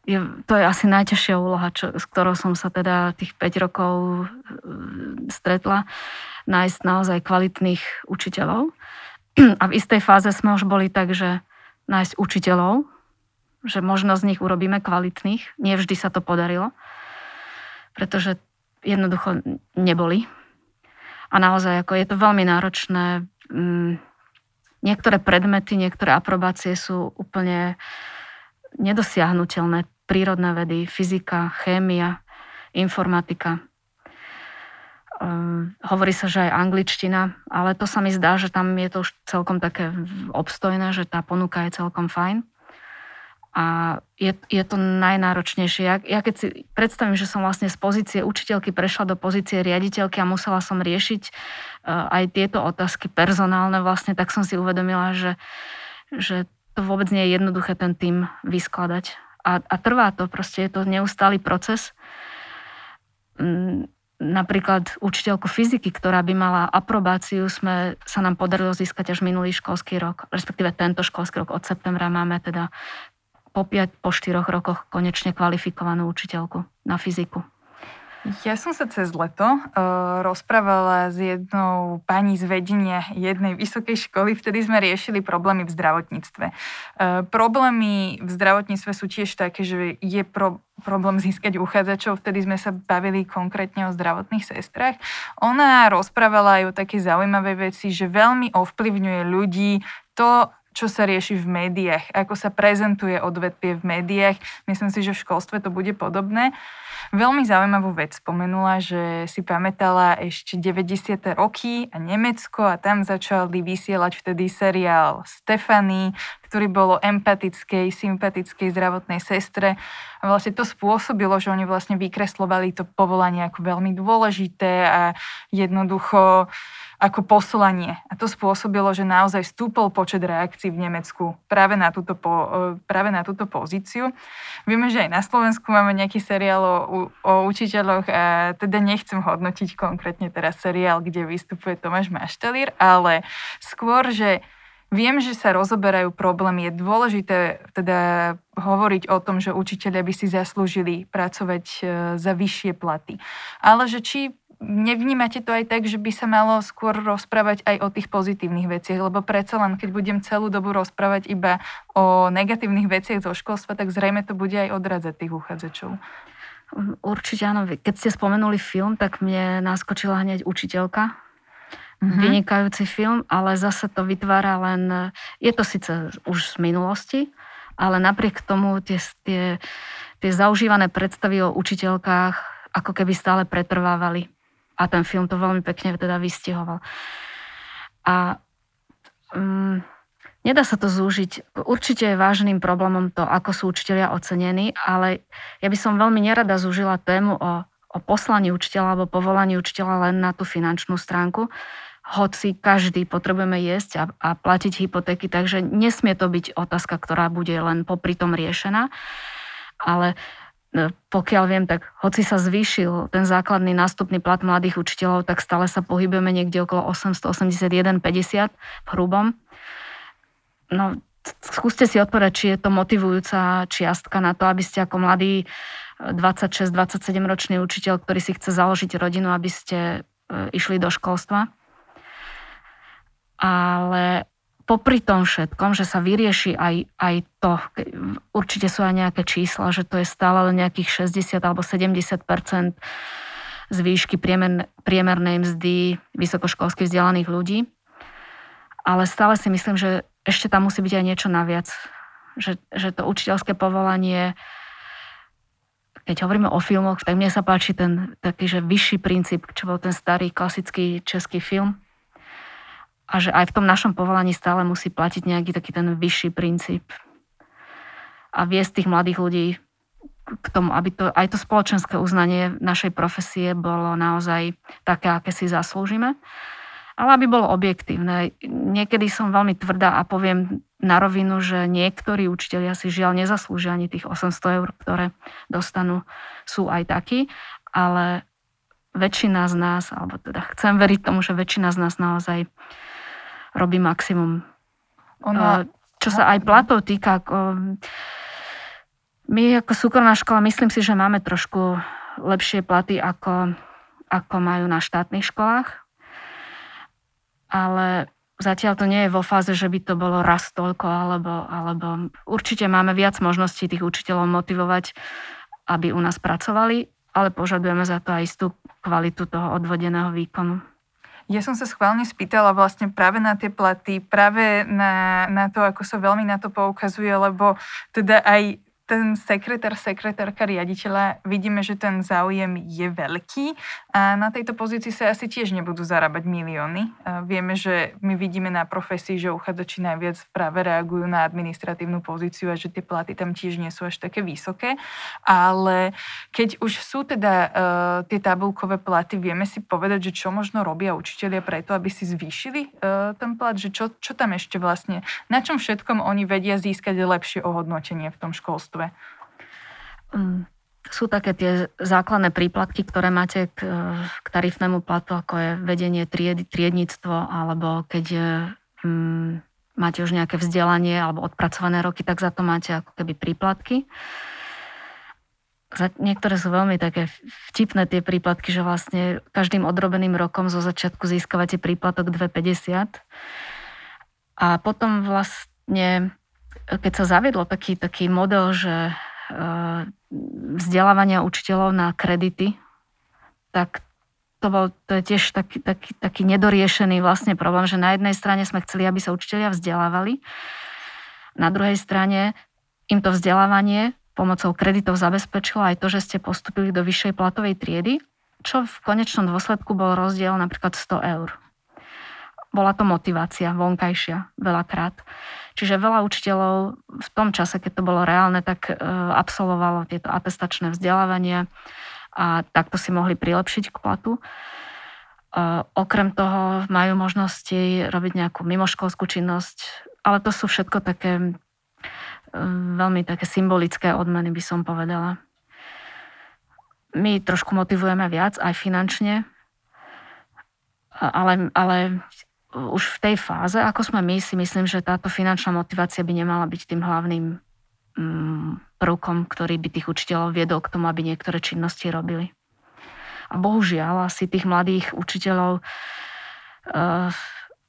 je, to je asi najťažšia úloha, čo, s ktorou som sa teda tých 5 rokov mm, stretla, nájsť naozaj kvalitných učiteľov. A v istej fáze sme už boli tak, že nájsť učiteľov, že možno z nich urobíme kvalitných. Nie vždy sa to podarilo, pretože jednoducho neboli. A naozaj ako je to veľmi náročné. Mm, niektoré predmety, niektoré aprobácie sú úplne nedosiahnutelné. Prírodné vedy, fyzika, chémia, informatika. Um, hovorí sa, že aj angličtina, ale to sa mi zdá, že tam je to už celkom také obstojné, že tá ponuka je celkom fajn. A je, je to najnáročnejšie. Ja, ja keď si predstavím, že som vlastne z pozície učiteľky prešla do pozície riaditeľky a musela som riešiť uh, aj tieto otázky personálne vlastne, tak som si uvedomila, že, že to vôbec nie je jednoduché ten tým vyskladať. A, a trvá to, proste je to neustály proces. Mm, napríklad učiteľku fyziky, ktorá by mala aprobáciu, sme, sa nám podarilo získať až minulý školský rok, respektíve tento školský rok od septembra máme teda po 5, po 4 rokoch konečne kvalifikovanú učiteľku na fyziku. Ja som sa cez leto uh, rozprávala s jednou pani z vedenia jednej vysokej školy, vtedy sme riešili problémy v zdravotníctve. Uh, problémy v zdravotníctve sú tiež také, že je pro, problém získať uchádzačov, vtedy sme sa bavili konkrétne o zdravotných sestrach. Ona rozprávala aj o takej zaujímavej veci, že veľmi ovplyvňuje ľudí to, čo sa rieši v médiách, ako sa prezentuje odvetvie v médiách. Myslím si, že v školstve to bude podobné. Veľmi zaujímavú vec spomenula, že si pamätala ešte 90. roky a Nemecko a tam začali vysielať vtedy seriál Stefany, ktorý bolo empatickej, sympatickej zdravotnej sestre. A vlastne to spôsobilo, že oni vlastne vykreslovali to povolanie ako veľmi dôležité a jednoducho ako poslanie. A to spôsobilo, že naozaj stúpol počet reakcií v Nemecku práve na túto, po, e, práve na túto pozíciu. Vieme, že aj na Slovensku máme nejaký seriál o, o učiteľoch a teda nechcem hodnotiť konkrétne teraz seriál, kde vystupuje Tomáš Maštalír, ale skôr, že Viem, že sa rozoberajú problémy. Je dôležité teda hovoriť o tom, že učiteľia by si zaslúžili pracovať e, za vyššie platy. Ale že či nevnímate to aj tak, že by sa malo skôr rozprávať aj o tých pozitívnych veciach, lebo predsa len, keď budem celú dobu rozprávať iba o negatívnych veciach zo školstva, tak zrejme to bude aj odradzať tých uchádzačov. Určite áno. Keď ste spomenuli film, tak mne naskočila hneď učiteľka. Mm-hmm. Vynikajúci film, ale zase to vytvára len... Je to síce už z minulosti, ale napriek tomu tie, tie, tie zaužívané predstavy o učiteľkách ako keby stále pretrvávali a ten film to veľmi pekne teda vystihoval. A um, nedá sa to zúžiť. Určite je vážnym problémom to, ako sú učiteľia ocenení, ale ja by som veľmi nerada zúžila tému o, o poslaní učiteľa alebo povolaní učiteľa len na tú finančnú stránku, hoci každý potrebujeme jesť a, a platiť hypotéky, takže nesmie to byť otázka, ktorá bude len popri tom riešená. Ale E, pokiaľ viem, tak hoci sa zvýšil ten základný nástupný plat mladých učiteľov, tak stále sa pohybujeme niekde okolo 881,50 v hrubom. No, skúste si odpovedať, či je to motivujúca čiastka na to, aby ste ako mladý 26-27 e, ročný učiteľ, ktorý si chce založiť rodinu, aby ste e, išli do školstva. Ale popri tom všetkom, že sa vyrieši aj, aj to, určite sú aj nejaké čísla, že to je stále len nejakých 60 alebo 70 z výšky priemer, priemernej mzdy vysokoškolsky vzdelaných ľudí. Ale stále si myslím, že ešte tam musí byť aj niečo naviac. že, že to učiteľské povolanie keď hovoríme o filmoch, tak mne sa páči ten taký, že vyšší princíp, čo bol ten starý klasický český film. A že aj v tom našom povolaní stále musí platiť nejaký taký ten vyšší princíp. A viesť tých mladých ľudí k tomu, aby to, aj to spoločenské uznanie našej profesie bolo naozaj také, aké si zaslúžime ale aby bolo objektívne. Niekedy som veľmi tvrdá a poviem na rovinu, že niektorí učiteľia si žiaľ nezaslúžia ani tých 800 eur, ktoré dostanú, sú aj takí, ale väčšina z nás, alebo teda chcem veriť tomu, že väčšina z nás naozaj robí maximum. Ona... Čo sa aj platov týka, my ako súkromná škola, myslím si, že máme trošku lepšie platy, ako, ako majú na štátnych školách ale zatiaľ to nie je vo fáze, že by to bolo raz toľko, alebo, alebo určite máme viac možností tých učiteľov motivovať, aby u nás pracovali, ale požadujeme za to aj istú kvalitu toho odvodeného výkonu. Ja som sa schválne spýtala vlastne práve na tie platy, práve na, na to, ako sa veľmi na to poukazuje, lebo teda aj ten sekretár, sekretárka riaditeľa, vidíme, že ten záujem je veľký a na tejto pozícii sa asi tiež nebudú zarábať milióny. Vieme, že my vidíme na profesii, že uchádzači najviac práve reagujú na administratívnu pozíciu a že tie platy tam tiež nie sú až také vysoké. Ale keď už sú teda uh, tie tabulkové platy, vieme si povedať, že čo možno robia učitelia preto, aby si zvýšili uh, ten plat, že čo, čo tam ešte vlastne, na čom všetkom oni vedia získať lepšie ohodnotenie v tom školstve školstve? Mm, sú také tie základné príplatky, ktoré máte k, k tarifnému platu, ako je vedenie tried, triednictvo, alebo keď um, máte už nejaké vzdelanie alebo odpracované roky, tak za to máte ako keby príplatky. Niektoré sú veľmi také vtipné tie príplatky, že vlastne každým odrobeným rokom zo začiatku získavate príplatok 2,50 a potom vlastne keď sa zaviedlo taký, taký model, že eh, vzdelávania učiteľov na kredity, tak to, bol, to je tiež taký, taký, taký nedoriešený vlastne problém, že na jednej strane sme chceli, aby sa učiteľia vzdelávali, na druhej strane im to vzdelávanie pomocou kreditov zabezpečilo aj to, že ste postupili do vyššej platovej triedy, čo v konečnom dôsledku bol rozdiel napríklad 100 eur. Bola to motivácia vonkajšia veľakrát. Čiže veľa učiteľov v tom čase, keď to bolo reálne, tak e, absolvovalo tieto atestačné vzdelávanie a takto si mohli prilepšiť k platu. E, okrem toho majú možnosti robiť nejakú mimoškolskú činnosť, ale to sú všetko také e, veľmi také symbolické odmeny, by som povedala. My trošku motivujeme viac, aj finančne, ale, ale už v tej fáze, ako sme my, si myslím, že táto finančná motivácia by nemala byť tým hlavným mm, prvkom, ktorý by tých učiteľov viedol k tomu, aby niektoré činnosti robili. A bohužiaľ, asi tých mladých učiteľov uh,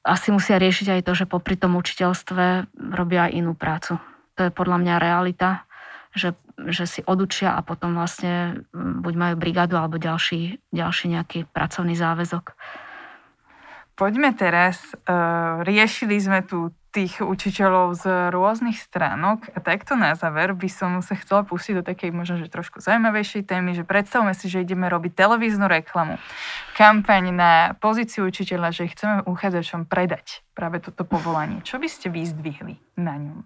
asi musia riešiť aj to, že popri tom učiteľstve robia aj inú prácu. To je podľa mňa realita, že, že si odučia a potom vlastne mm, buď majú brigádu alebo ďalší, ďalší nejaký pracovný záväzok. Poďme teraz, uh, riešili sme tu tých učiteľov z rôznych stránok a takto na záver by som sa chcela pustiť do takej možno, že trošku zaujímavejšej témy, že predstavme si, že ideme robiť televíznu reklamu, kampaň na pozíciu učiteľa, že chceme uchádzačom predať práve toto povolanie. Čo by ste vyzdvihli na ňom?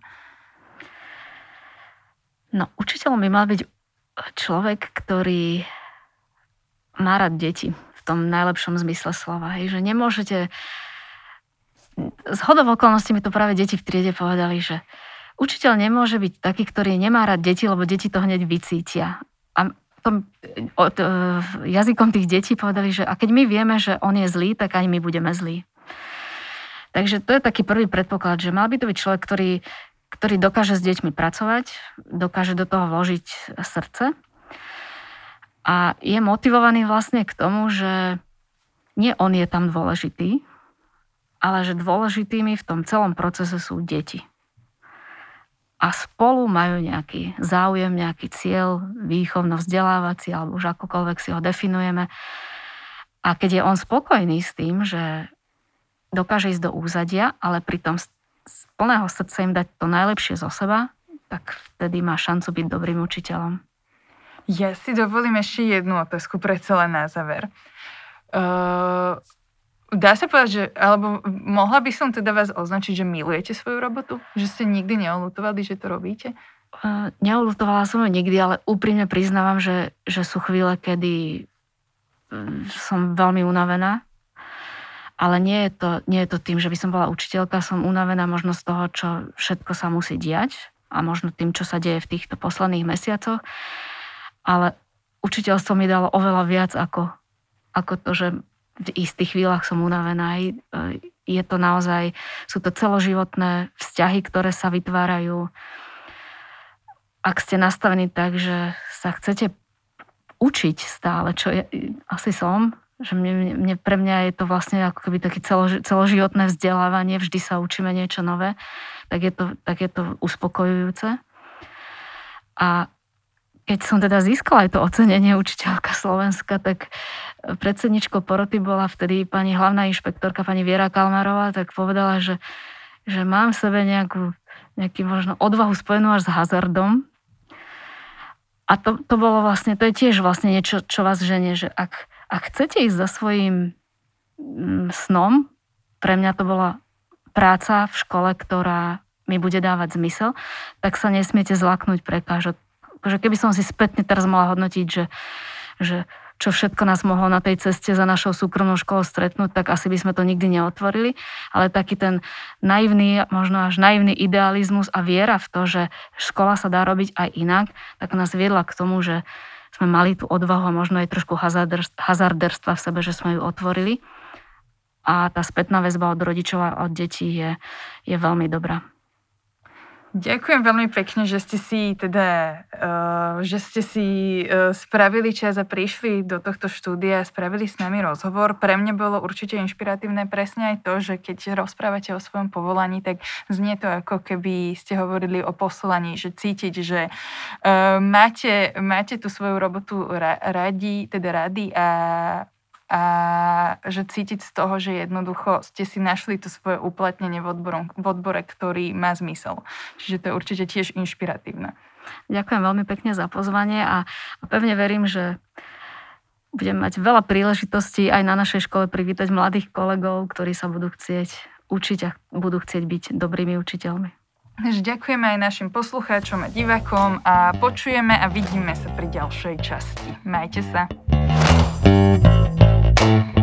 No, učiteľom by mal byť človek, ktorý má rád deti tom najlepšom zmysle slova. Hej, že nemôžete... Z hodov okolností mi to práve deti v triede povedali, že učiteľ nemôže byť taký, ktorý nemá rád deti, lebo deti to hneď vycítia. A tom, od, e, jazykom tých detí povedali, že a keď my vieme, že on je zlý, tak aj my budeme zlí. Takže to je taký prvý predpoklad, že mal by to byť človek, ktorý, ktorý dokáže s deťmi pracovať, dokáže do toho vložiť srdce a je motivovaný vlastne k tomu, že nie on je tam dôležitý, ale že dôležitými v tom celom procese sú deti. A spolu majú nejaký záujem, nejaký cieľ, výchovno-vzdelávací, alebo už akokoľvek si ho definujeme. A keď je on spokojný s tým, že dokáže ísť do úzadia, ale pritom z plného srdca im dať to najlepšie zo seba, tak vtedy má šancu byť dobrým učiteľom. Ja si dovolím ešte jednu otázku pre celé na záver. Uh, dá sa povedať, že, alebo mohla by som teda vás označiť, že milujete svoju robotu? Že ste nikdy neolutovali, že to robíte? Uh, neolutovala som ju nikdy, ale úprimne priznávam, že, že sú chvíle, kedy mm, som veľmi unavená. Ale nie je, to, nie je to tým, že by som bola učiteľka, som unavená možno z toho, čo všetko sa musí diať a možno tým, čo sa deje v týchto posledných mesiacoch ale učiteľstvo mi dalo oveľa viac ako, ako to, že v istých chvíľach som unavená. E, je to naozaj, sú to celoživotné vzťahy, ktoré sa vytvárajú. Ak ste nastavení tak, že sa chcete učiť stále, čo je, asi som, že mne, mne, pre mňa je to vlastne ako keby také celoži, celoživotné vzdelávanie, vždy sa učíme niečo nové, tak je to, tak je to uspokojujúce. A keď som teda získala aj to ocenenie učiteľka Slovenska, tak predsedničkou poroty bola vtedy pani hlavná inšpektorka, pani Viera Kalmarová, tak povedala, že, že mám v sebe nejakú, nejaký možno odvahu spojenú až s hazardom. A to, to bolo vlastne, to je tiež vlastne niečo, čo vás ženie, že ak, ak chcete ísť za svojim mm, snom, pre mňa to bola práca v škole, ktorá mi bude dávať zmysel, tak sa nesmiete zlaknúť prekážok akože keby som si spätne teraz mala hodnotiť, že, že čo všetko nás mohlo na tej ceste za našou súkromnou školou stretnúť, tak asi by sme to nikdy neotvorili. Ale taký ten naivný, možno až naivný idealizmus a viera v to, že škola sa dá robiť aj inak, tak nás viedla k tomu, že sme mali tú odvahu a možno aj trošku hazarderstva v sebe, že sme ju otvorili. A tá spätná väzba od rodičov a od detí je, je veľmi dobrá. Ďakujem veľmi pekne, že ste si teda, uh, že ste si uh, spravili čas a prišli do tohto štúdia a spravili s nami rozhovor. Pre mňa bolo určite inšpiratívne presne aj to, že keď rozprávate o svojom povolaní, tak znie to ako keby ste hovorili o poslaní, že cítiť, že uh, máte, máte tú svoju robotu ra- radi, teda rady a a že cítiť z toho, že jednoducho ste si našli to svoje uplatnenie v, odboru, v odbore, ktorý má zmysel. Čiže to je určite tiež inšpiratívne. Ďakujem veľmi pekne za pozvanie a, a pevne verím, že budem mať veľa príležitostí aj na našej škole privítať mladých kolegov, ktorí sa budú chcieť učiť a budú chcieť byť dobrými učiteľmi. Ďakujeme aj našim poslucháčom a divakom a počujeme a vidíme sa pri ďalšej časti. Majte sa. Thank you.